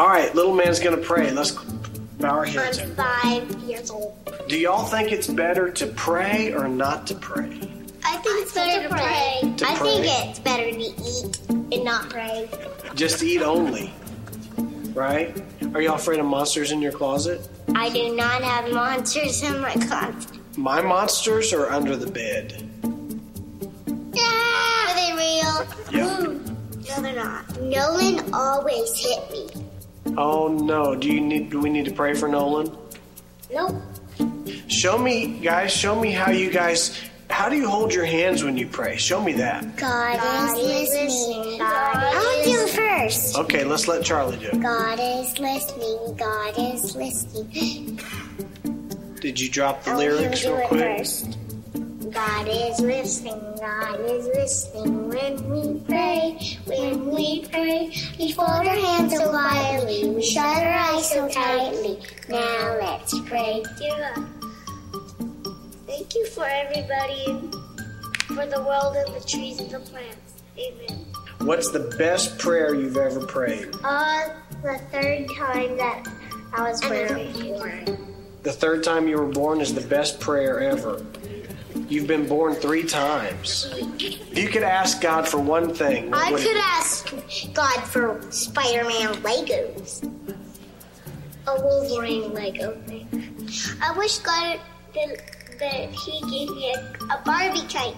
All right, little man's going to pray. Let's bow our heads. I'm five years old. Do y'all think it's better to pray or not to pray? I think it's better to pray. To I pray. think it's better to eat and not pray. Just eat only, right? Are y'all afraid of monsters in your closet? I do not have monsters in my closet. My monsters are under the bed. Ah! Are they real? Yeah. No, they're not. Nolan always hit me. Oh no! Do you need? Do we need to pray for Nolan? Nope. Show me, guys. Show me how you guys. How do you hold your hands when you pray? Show me that. God, is listening. God I'll to do it first. Okay, let's let Charlie do it. God is listening. God is listening. Did you drop the I want him lyrics do real it quick? first. God is listening. God is listening when we pray. When we pray, we fold our hands so quietly. We shut our eyes so tightly. Now let's pray. Dear God, thank you for everybody, and for the world and the trees and the plants. Amen. What's the best prayer you've ever prayed? Uh, the third time that I was born. The third time you were born is the best prayer ever. You've been born three times. If you could ask God for one thing, I could ask God for Spider-Man Legos. A Wolverine Lego thing. I wish God that, that He gave me a, a Barbie kite.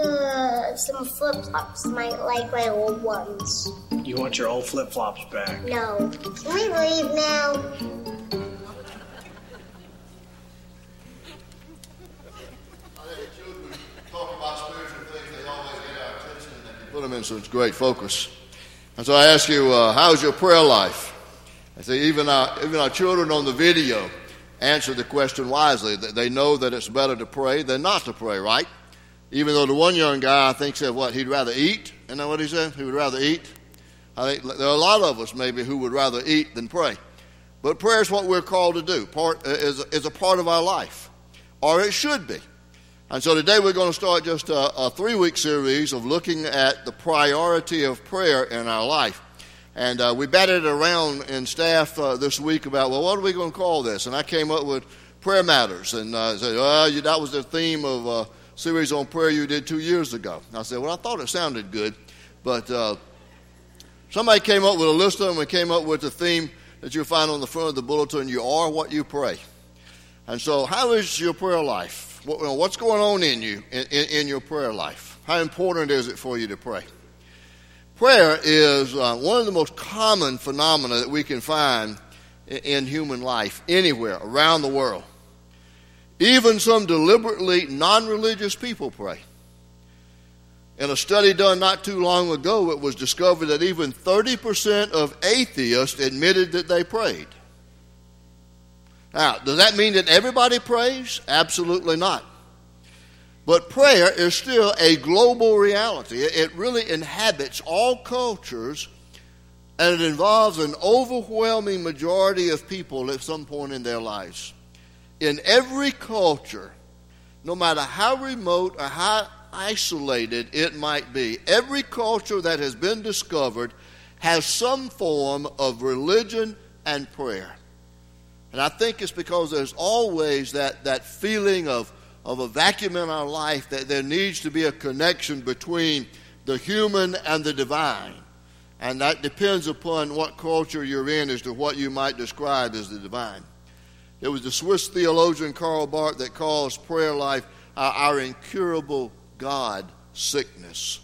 Uh, some flip flops, my like my old ones. You want your old flip flops back. No. Can we leave now? Them in such great focus. And so I ask you, uh, how's your prayer life? I say, even our, even our children on the video answer the question wisely. They- They know that it's better to pray than not to pray, right? Even though the one young guy, I think, said, what, he'd rather eat? Isn't that what he said? He would rather eat? I think there are a lot of us, maybe, who would rather eat than pray. But prayer is what we're called to do, part, is, is a part of our life, or it should be. And so today we're going to start just a, a three week series of looking at the priority of prayer in our life. And uh, we batted around in staff uh, this week about, well, what are we going to call this? And I came up with Prayer Matters. And uh, said, well, you, that was the theme of a series on prayer you did two years ago. And I said, well, I thought it sounded good. But uh, somebody came up with a list of them and came up with the theme that you'll find on the front of the bulletin You are what you pray. And so, how is your prayer life? What, you know, what's going on in you, in, in, your prayer life? How important is it for you to pray? Prayer is uh, one of the most common phenomena that we can find in, in human life anywhere around the world. Even some deliberately non religious people pray. In a study done not too long ago, it was discovered that even 30% of atheists admitted that they prayed. Now, does that mean that everybody prays? Absolutely not. But prayer is still a global reality. It really inhabits all cultures, and it involves an overwhelming majority of people at some point in their lives. In every culture, no matter how remote or how isolated it might be, every culture that has been discovered has some form of religion and prayer. And I think it's because there's always that, that feeling of, of a vacuum in our life that there needs to be a connection between the human and the divine. And that depends upon what culture you're in as to what you might describe as the divine. It was the Swiss theologian Karl Barth that calls prayer life our, our incurable God sickness.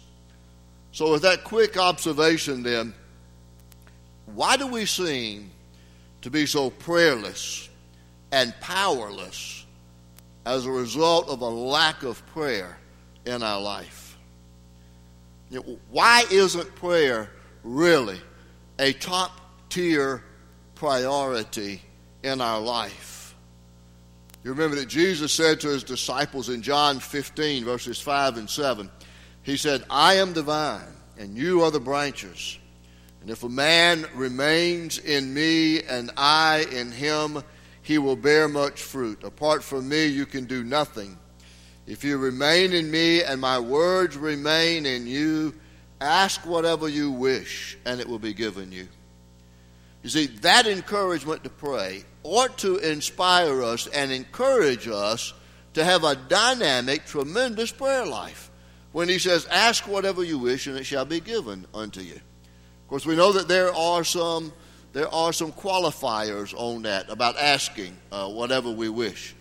So, with that quick observation, then, why do we seem to be so prayerless and powerless as a result of a lack of prayer in our life? Why isn't prayer really a top tier priority in our life? You remember that Jesus said to his disciples in John 15, verses 5 and 7, He said, I am the vine, and you are the branches. And if a man remains in me and I in him, he will bear much fruit. Apart from me, you can do nothing. If you remain in me and my words remain in you, ask whatever you wish, and it will be given you. You see, that encouragement to pray ought to inspire us and encourage us to have a dynamic, tremendous prayer life. When he says, Ask whatever you wish, and it shall be given unto you. Of course, we know that there are some there are some qualifiers on that about asking uh, whatever we wish.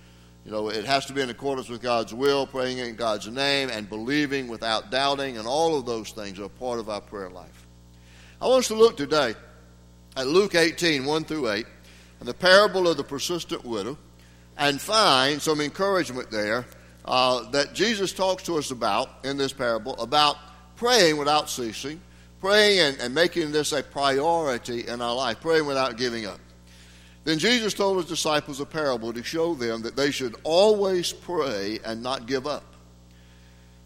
You know, it has to be in accordance with God's will, praying in God's name, and believing without doubting, and all of those things are part of our prayer life. I want us to look today at Luke 18, 1 through 8, and the parable of the persistent widow, and find some encouragement there uh, that Jesus talks to us about in this parable about praying without ceasing praying and, and making this a priority in our life, praying without giving up. Then Jesus told his disciples a parable to show them that they should always pray and not give up.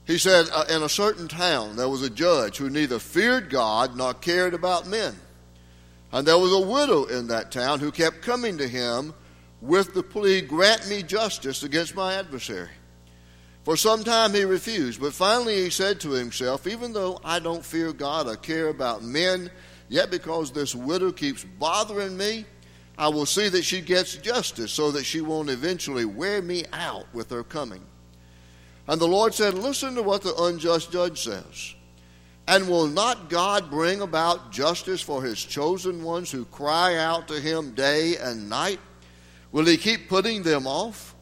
He said, uh, In a certain town there was a judge who neither feared God nor cared about men. And there was a widow in that town who kept coming to him with the plea, Grant me justice against my adversary. For some time he refused, but finally he said to himself, Even though I don't fear God or care about men, yet because this widow keeps bothering me, I will see that she gets justice so that she won't eventually wear me out with her coming. And the Lord said, Listen to what the unjust judge says. And will not God bring about justice for his chosen ones who cry out to him day and night? Will he keep putting them off?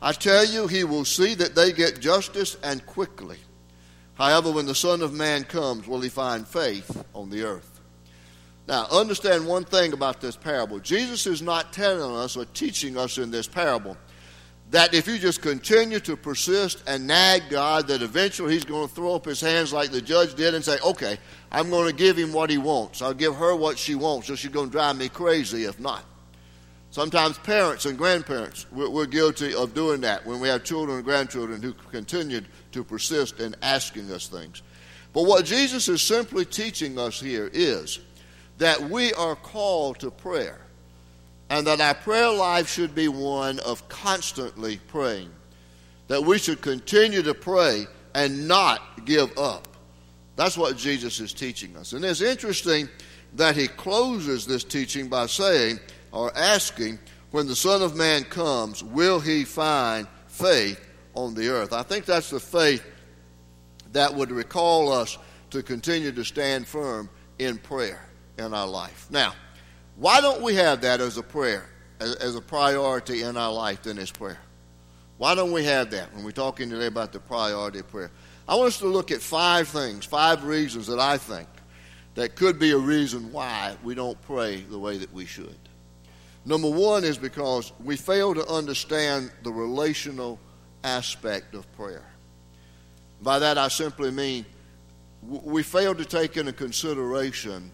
I tell you, he will see that they get justice and quickly. However, when the Son of Man comes, will he find faith on the earth? Now, understand one thing about this parable. Jesus is not telling us or teaching us in this parable that if you just continue to persist and nag God, that eventually He's going to throw up His hands like the judge did and say, okay, I'm going to give Him what He wants. I'll give her what she wants, so she's going to drive me crazy if not. Sometimes parents and grandparents, we're, guilty of doing that when we have children and grandchildren who continue to persist in asking us things. But what Jesus is simply teaching us here is that we are called to prayer and that our prayer life should be one of constantly praying. That we should continue to pray and not give up. That's what Jesus is teaching us. And it's interesting that he closes this teaching by saying, are asking, when the Son of Man comes, will he find faith on the earth? I think that's the faith that would recall us to continue to stand firm in prayer in our life. Now, why don't we have that as a prayer, as, as a priority in our life in this prayer? Why don't we have that when we're talking today about the priority of prayer? I want us to look at five things, five reasons that I think that could be a reason why we don't pray the way that we should. Number one is because we fail to understand the relational aspect of prayer. By that, I simply mean we fail to take into consideration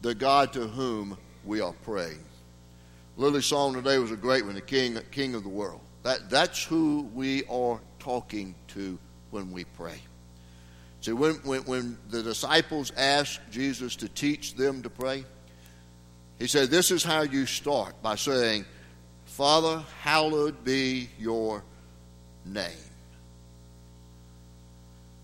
the God to whom we are praying. Lily's song today was a great one, the King, King of the world. That, that's who we are talking to when we pray. See, when, when, when the disciples asked Jesus to teach them to pray, he said, This is how you start by saying, Father, hallowed be your name.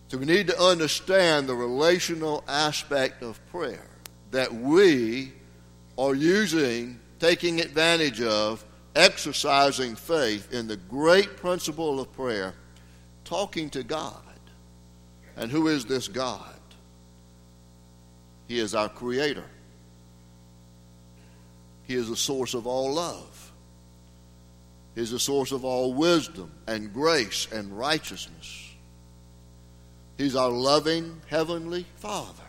So we need to understand the relational aspect of prayer that we are using, taking advantage of, exercising faith in the great principle of prayer, talking to God. And who is this God? He is our Creator. He is the source of all love. He is the source of all wisdom and grace and righteousness. He's our loving Heavenly Father.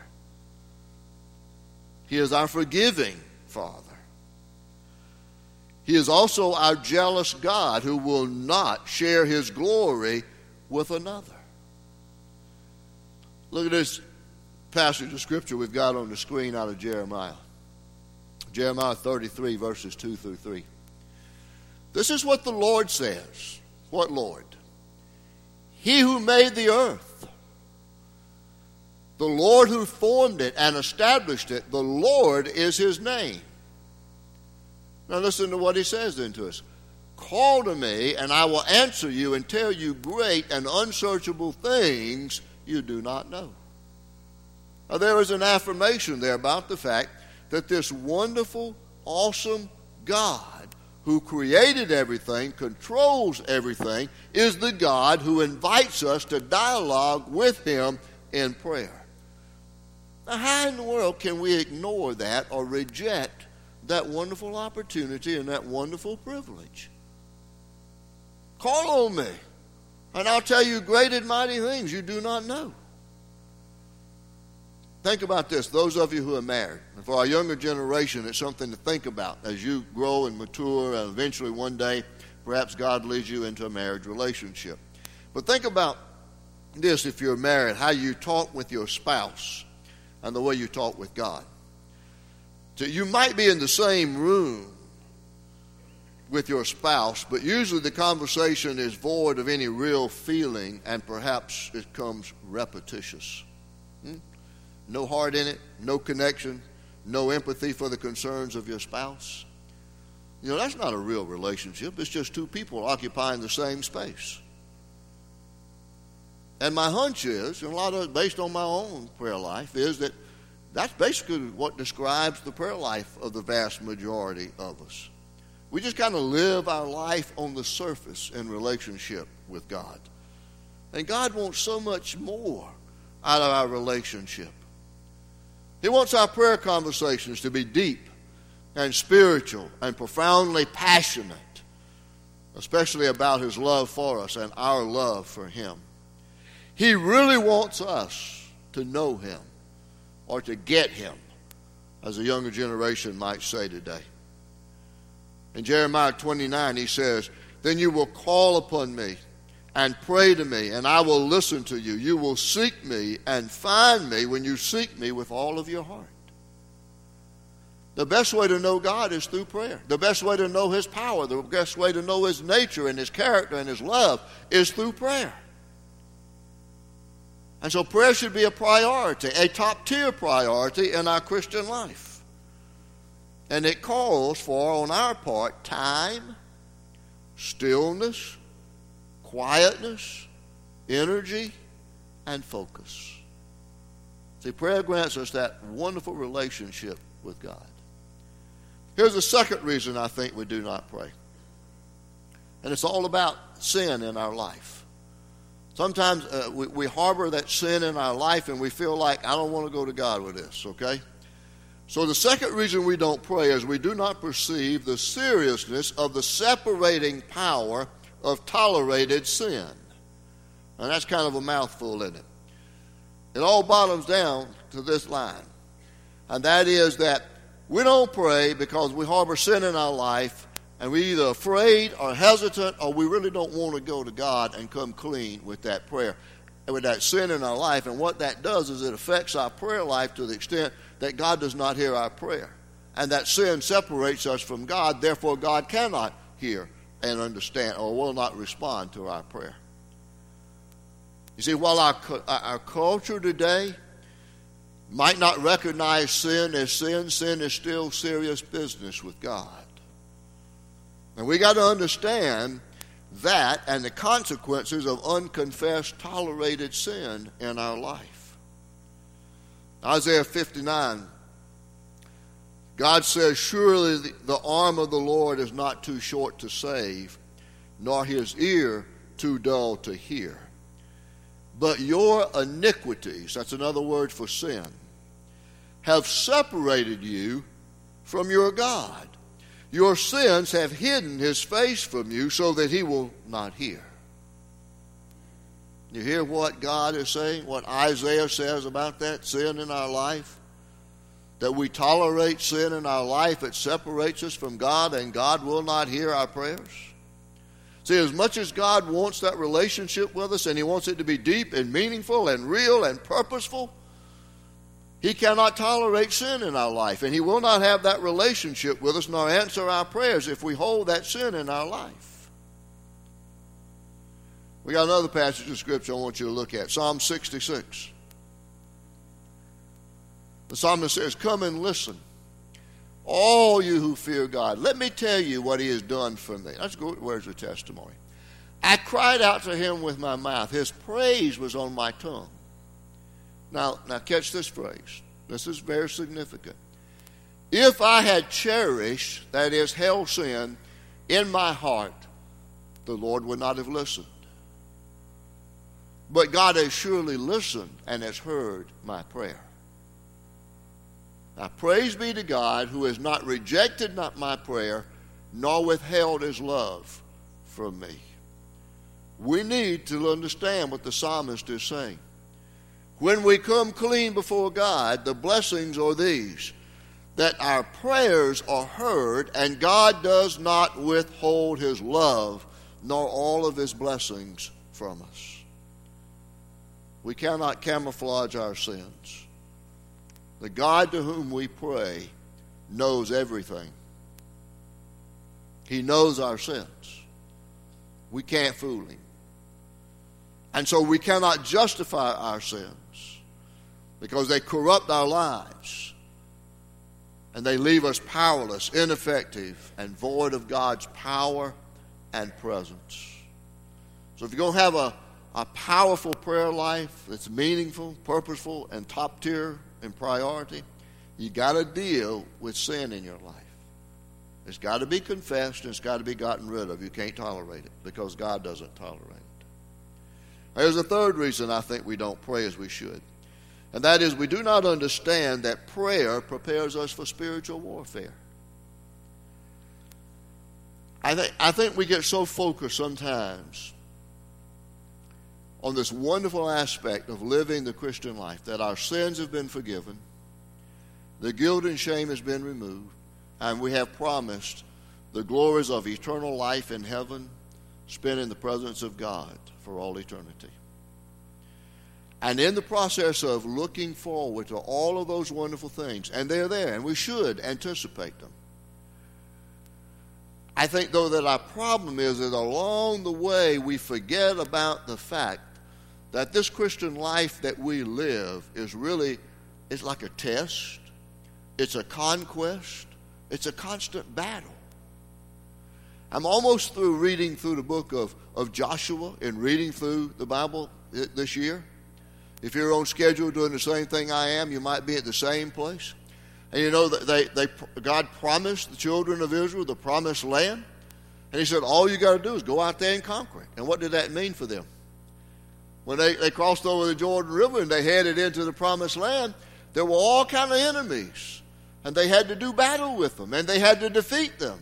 He is our forgiving Father. He is also our jealous God who will not share His glory with another. Look at this passage of Scripture we've got on the screen out of Jeremiah. Jeremiah 33, verses 2 through 3. This is what the Lord says. What Lord? He who made the earth, the Lord who formed it and established it, the Lord is his name. Now listen to what he says then to us. Call to me, and I will answer you and tell you great and unsearchable things you do not know. Now, there is an affirmation there about the fact that this wonderful awesome God who created everything, controls everything, is the God who invites us to dialogue with Him in prayer. Now, how in the world can we ignore that or reject that wonderful opportunity and that wonderful privilege? Call on me, and I'll tell you great and mighty things you do not know. Think about this, those of you who are married. And for our younger generation, it's something to think about as you grow and mature, and eventually one day, perhaps God leads you into a marriage relationship. But think about this if you're married, how you talk with your spouse and the way you talk with God. So you might be in the same room with your spouse, but usually the conversation is void of any real feeling and perhaps it comes repetitious. Hmm? No heart in it, no connection, no empathy for the concerns of your spouse. You know, that's not a real relationship. It's just two people occupying the same space. And my hunch is, and a lot of it based on my own prayer life, is that that's basically what describes the prayer life of the vast majority of us. We just kind of live our life on the surface in relationship with God. And God wants so much more out of our relationship. He wants our prayer conversations to be deep and spiritual and profoundly passionate, especially about His love for us and our love for Him. He really wants us to know Him or to get Him, as the younger generation might say today. In Jeremiah 29, he says, Then you will call upon me and pray to me, and I will listen to you. You will seek me and find me when you seek me with all of your heart. The best way to know God is through prayer. The best way to know His power, the best way to know His nature and His character and His love is through prayer. And so prayer should be a priority, a top tier priority in our Christian life. And it calls for, on our part, time, stillness, quietness, energy, and focus. See, prayer grants us that wonderful relationship with God. Here's the second reason I think we do not pray. And it's all about sin in our life. Sometimes uh, we, we harbor that sin in our life and we feel like, I don't want to go to God with this, okay? So the second reason we don't pray is we do not perceive the seriousness of the separating power of tolerated sin. And that's kind of a mouthful, isn't it? It all bottoms down to this line. And that is that we don't pray because we harbor sin in our life and we're either afraid or hesitant or we really don't want to go to God and come clean with that prayer and with that sin in our life. And what that does is it affects our prayer life to the extent that God does not hear our prayer. And that sin separates us from God, therefore, God cannot hear and understand or will not respond to our prayer. You see, while our, our culture today might not recognize sin as sin, sin is still serious business with God. And we got to understand that and the consequences of unconfessed, tolerated sin in our life. Isaiah 59 God says, Surely the arm of the Lord is not too short to save, nor his ear too dull to hear. But your iniquities, that's another word for sin, have separated you from your God. Your sins have hidden his face from you so that he will not hear. You hear what God is saying, what Isaiah says about that sin in our life? That we tolerate sin in our life, it separates us from God, and God will not hear our prayers? See, as much as God wants that relationship with us, and He wants it to be deep and meaningful and real and purposeful, He cannot tolerate sin in our life, and He will not have that relationship with us nor answer our prayers if we hold that sin in our life. We got another passage of Scripture I want you to look at Psalm 66. The psalmist says, Come and listen, all you who fear God. Let me tell you what he has done for me. That's good. Where's the testimony? I cried out to him with my mouth. His praise was on my tongue. Now, now catch this phrase. This is very significant. If I had cherished, that is, hell sin, in my heart, the Lord would not have listened. But God has surely listened and has heard my prayer. Now, praise be to God who has not rejected not my prayer, nor withheld his love from me. We need to understand what the psalmist is saying. When we come clean before God, the blessings are these that our prayers are heard, and God does not withhold his love nor all of his blessings from us. We cannot camouflage our sins. The God to whom we pray knows everything. He knows our sins. We can't fool him. And so we cannot justify our sins because they corrupt our lives and they leave us powerless, ineffective, and void of God's power and presence. So if you're going to have a, a powerful prayer life that's meaningful, purposeful, and top tier in priority, you got to deal with sin in your life. It's got to be confessed and it's got to be gotten rid of. You can't tolerate it because God doesn't tolerate it. There's a third reason I think we don't pray as we should, and that is we do not understand that prayer prepares us for spiritual warfare. I think, I think we get so focused sometimes on this wonderful aspect of living the Christian life that our sins have been forgiven, the guilt and shame has been removed, and we have promised the glories of eternal life in heaven spent in the presence of God for all eternity. And in the process of looking forward to all of those wonderful things, and they're there, and we should anticipate them. I think, though, that our problem is that along the way we forget about the fact that this Christian life that we live is really is like a test, it's a conquest, it's a constant battle. I'm almost through reading through the book of, of Joshua and reading through the Bible this year. If you're on schedule doing the same thing I am, you might be at the same place. And you know that they, they God promised the children of Israel the promised land. And he said, all you got to do is go out there and conquer it. And what did that mean for them? When they, they crossed over the Jordan River and they headed into the promised land, there were all kind of enemies. And they had to do battle with them. And they had to defeat them.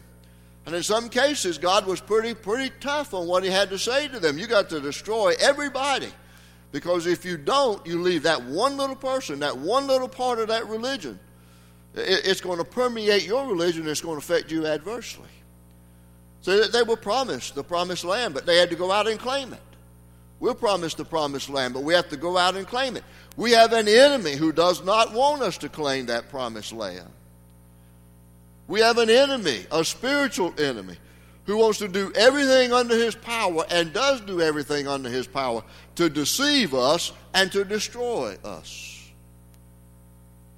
And in some cases, God was pretty, pretty tough on what He had to say to them. You got to destroy everybody. Because if you don't, you leave that one little person, that one little part of that religion. It's going to permeate your religion, it's going to affect you adversely. So they were promised the promised land, but they had to go out and claim it. We're promised the promised land, but we have to go out and claim it. We have an enemy who does not want us to claim that promised land. We have an enemy, a spiritual enemy, who wants to do everything under his power and does do everything under his power to deceive us and to destroy us.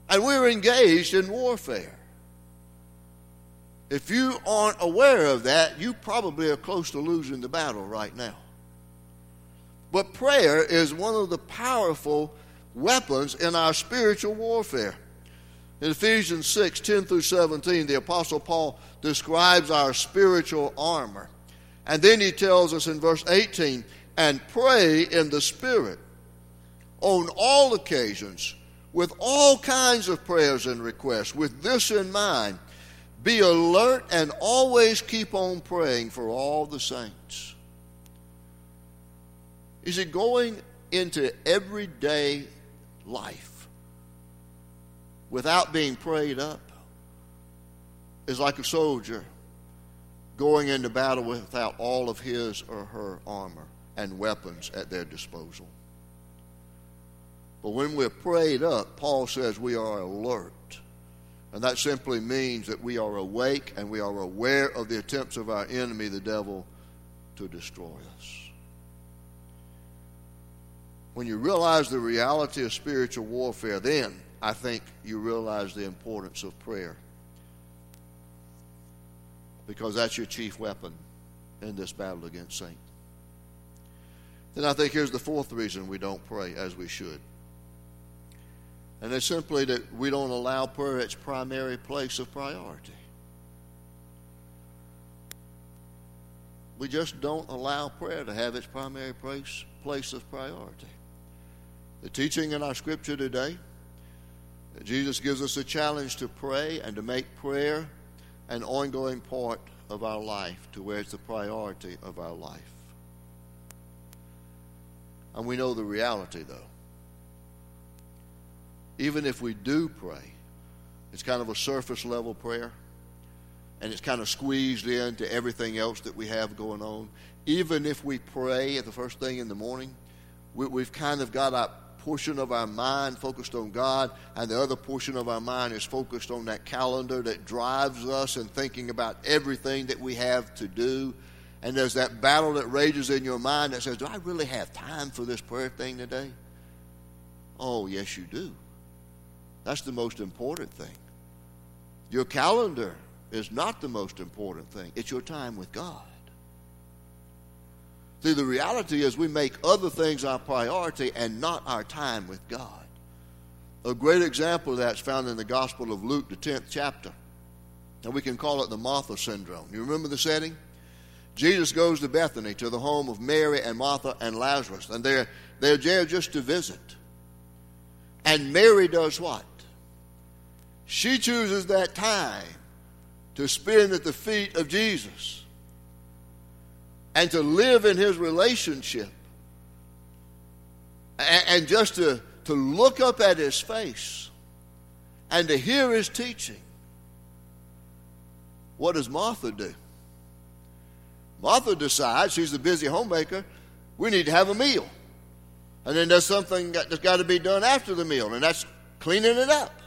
And we're engaged in warfare. If you aren't aware of that, you probably are close to losing the battle right now. But prayer is one of the powerful weapons in our spiritual warfare. In Ephesians 6 10 through 17, the Apostle Paul describes our spiritual armor. And then he tells us in verse 18, and pray in the Spirit on all occasions with all kinds of prayers and requests. With this in mind, be alert and always keep on praying for all the saints. Is it going into everyday life? without being prayed up is like a soldier going into battle without all of his or her armor and weapons at their disposal. But when we're prayed up, Paul says we are alert. And that simply means that we are awake and we are aware of the attempts of our enemy, the devil, to destroy us. When you realize the reality of spiritual warfare, then I think you realize the importance of prayer. Because that's your chief weapon in this battle against Satan. Then I think here's the fourth reason we don't pray as we should. And it's simply that we don't allow prayer its primary place of priority. We just don't allow prayer to have its primary place, place of priority. The teaching in our scripture today, Jesus gives us a challenge to pray and to make prayer an ongoing part of our life to where it's the priority of our life. And we know the reality, though. Even if we do pray, it's kind of a surface level prayer, and it's kind of squeezed into everything else that we have going on. Even if we pray at the first thing in the morning, we, have kind of got a portion of our mind focused on God, and the other portion of our mind is focused on that calendar that drives us and thinking about everything that we have to do and there's that battle that rages in your mind that says, Do I really have time for this prayer thing today? Oh, yes, you do. That's the most important thing. Your calendar is not the most important thing, it's your time with God. See, the reality is we make other things our priority and not our time with God. A great example of that is found in the Gospel of Luke, the 10th chapter. And we can call it the Martha syndrome. You remember the setting? Jesus goes to Bethany to the home of Mary and Martha and Lazarus, and they're, they're there just to visit. And Mary does what? She chooses that time to spend at the feet of Jesus and to live in his relationship and, and just to, to look up at his face and to hear his teaching. What does Martha do? Martha decides, she's a busy homemaker, we need to have a meal. And then there's something that's got to be done after the meal, and that's cleaning it up.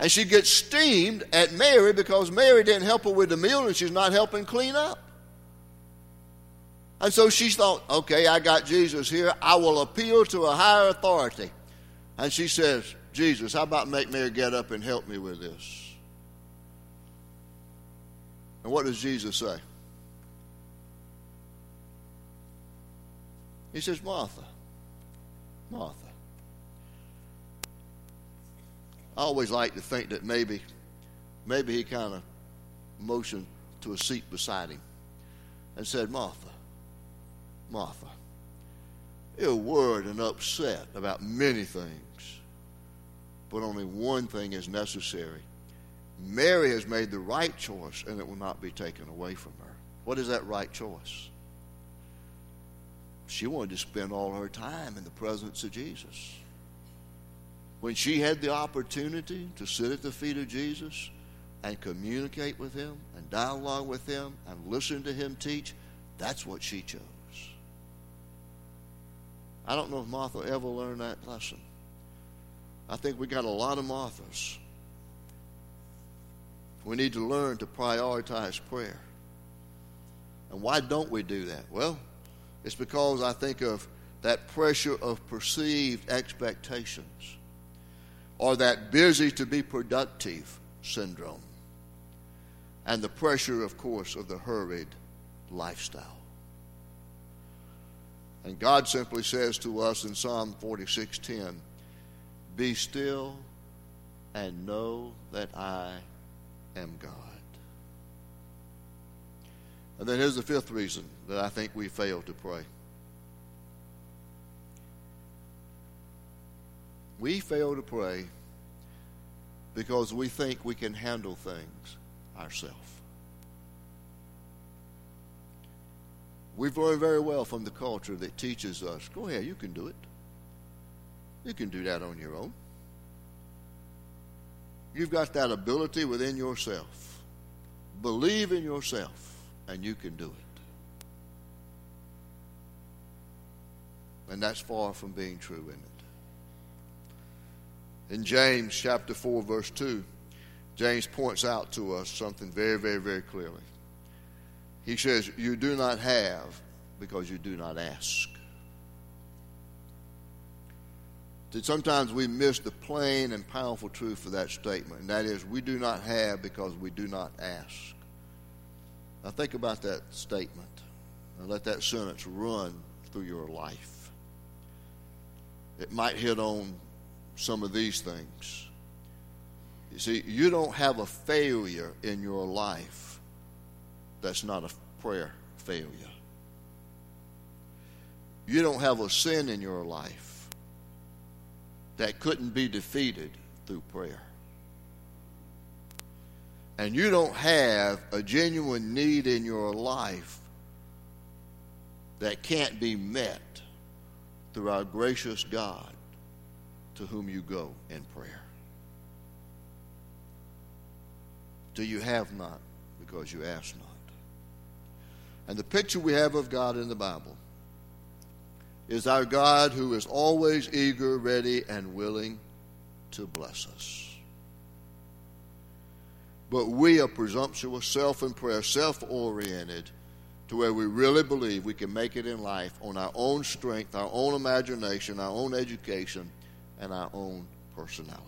And she gets steamed at Mary because Mary didn't help her with the meal and she's not helping clean up. And so she thought, okay, I got Jesus here. I will appeal to a higher authority. And she says, Jesus, how about make Mary get up and help me with this? And what does Jesus say? He says, Martha, Martha. I always like to think that maybe, maybe he kind of motioned to a seat beside him and said, Martha, Martha, you're worried and upset about many things, but only one thing is necessary. Mary has made the right choice, and it will not be taken away from her. What is that right choice? She wanted to spend all her time in the presence of Jesus. When she had the opportunity to sit at the feet of Jesus and communicate with him and dialogue with him and listen to him teach, that's what she chose. I don't know if Martha ever learned that lesson. I think we got a lot of Marthas. We need to learn to prioritize prayer. And why don't we do that? Well, it's because I think of that pressure of perceived expectations or that busy to be productive syndrome and the pressure, of course, of the hurried lifestyle. And God simply says to us in Psalm 46:10, "Be still and know that I am God." And then here's the fifth reason that I think we fail to pray. We fail to pray because we think we can handle things ourselves. We've learned very well from the culture that teaches us go ahead, you can do it. You can do that on your own. You've got that ability within yourself. Believe in yourself, and you can do it. And that's far from being true, isn't it? In James chapter 4, verse 2, James points out to us something very, very, very clearly. He says, You do not have because you do not ask. That sometimes we miss the plain and powerful truth of that statement, and that is, we do not have because we do not ask. Now, think about that statement and let that sentence run through your life it might hit on some of these things. You see, you don't have a failure in your life that's not a prayer failure. You don't have a sin in your life that couldn't be defeated through prayer. And you don't have a genuine need in your life that can't be met through our gracious God to whom you go in prayer. Do you have not because you ask not? And the picture we have of God in the Bible is our God who is always eager, ready, and willing to bless us. But we are presumptuous, self impressed, self oriented, to where we really believe we can make it in life on our own strength, our own imagination, our own education, and our own personality.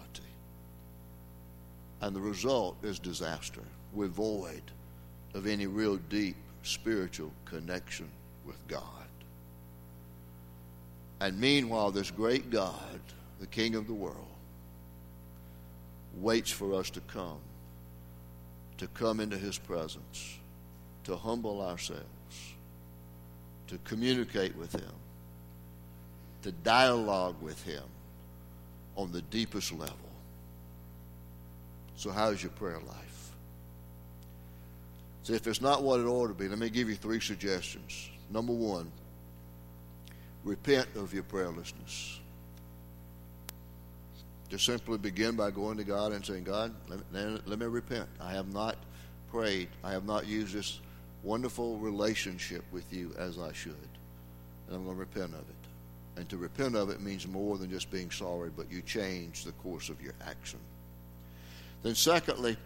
And the result is disaster. We're void of any real deep spiritual connection with God. And meanwhile, this great God, the King of the world, waits for us to come, to come into His presence, to humble ourselves, to communicate with Him, to dialogue with Him on the deepest level. So, how's your prayer life? If it's not what it ought to be, let me give you three suggestions. Number one, repent of your prayerlessness. Just simply begin by going to God and saying, God, let me, let me repent. I have not prayed. I have not used this wonderful relationship with you as I should. And I'm going to repent of it. And to repent of it means more than just being sorry, but you change the course of your action. Then, secondly,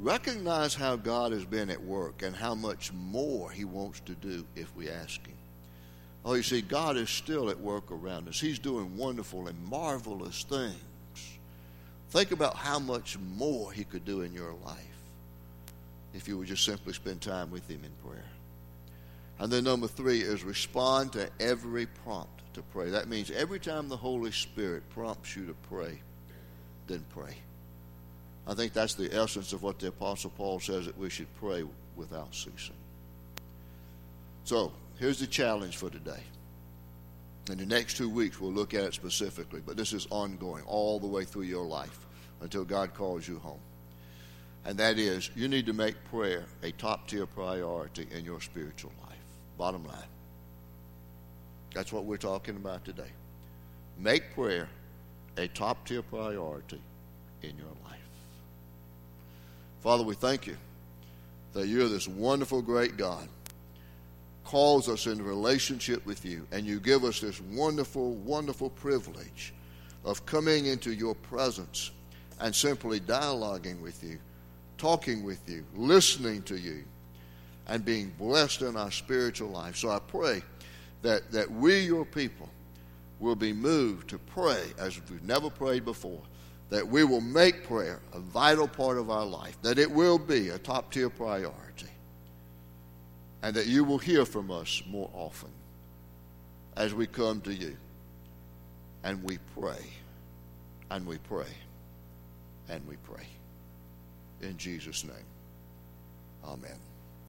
recognize how God has been at work and how much more He wants to do if we ask Him. Oh, you see, God is still at work around us. He's doing wonderful and marvelous things. Think about how much more He could do in your life if you would just simply spend time with Him in prayer. And then number three is respond to every prompt to pray. That means every time the Holy Spirit prompts you to pray, then pray. I think that's the essence of what the Apostle Paul says that we should pray without ceasing. So, here's the challenge for today. In the next two weeks, we'll look at it specifically, but this is ongoing all the way through your life until God calls you home. And that is, you need to make prayer a top tier priority in your spiritual life. Bottom line. That's what we're talking about today. Make prayer a top tier priority in your life. Father, we thank you that you're this wonderful, great God, calls us into relationship with you, and you give us this wonderful, wonderful privilege of coming into your presence and simply dialoguing with you, talking with you, listening to you, and being blessed in our spiritual life. So I pray that, that we, your people, will be moved to pray as we've never prayed before, that we will make prayer a vital part of our life, that it will be a top tier priority, and that you will hear from us more often as we come to you and we pray and we pray and we pray. In Jesus' name, amen.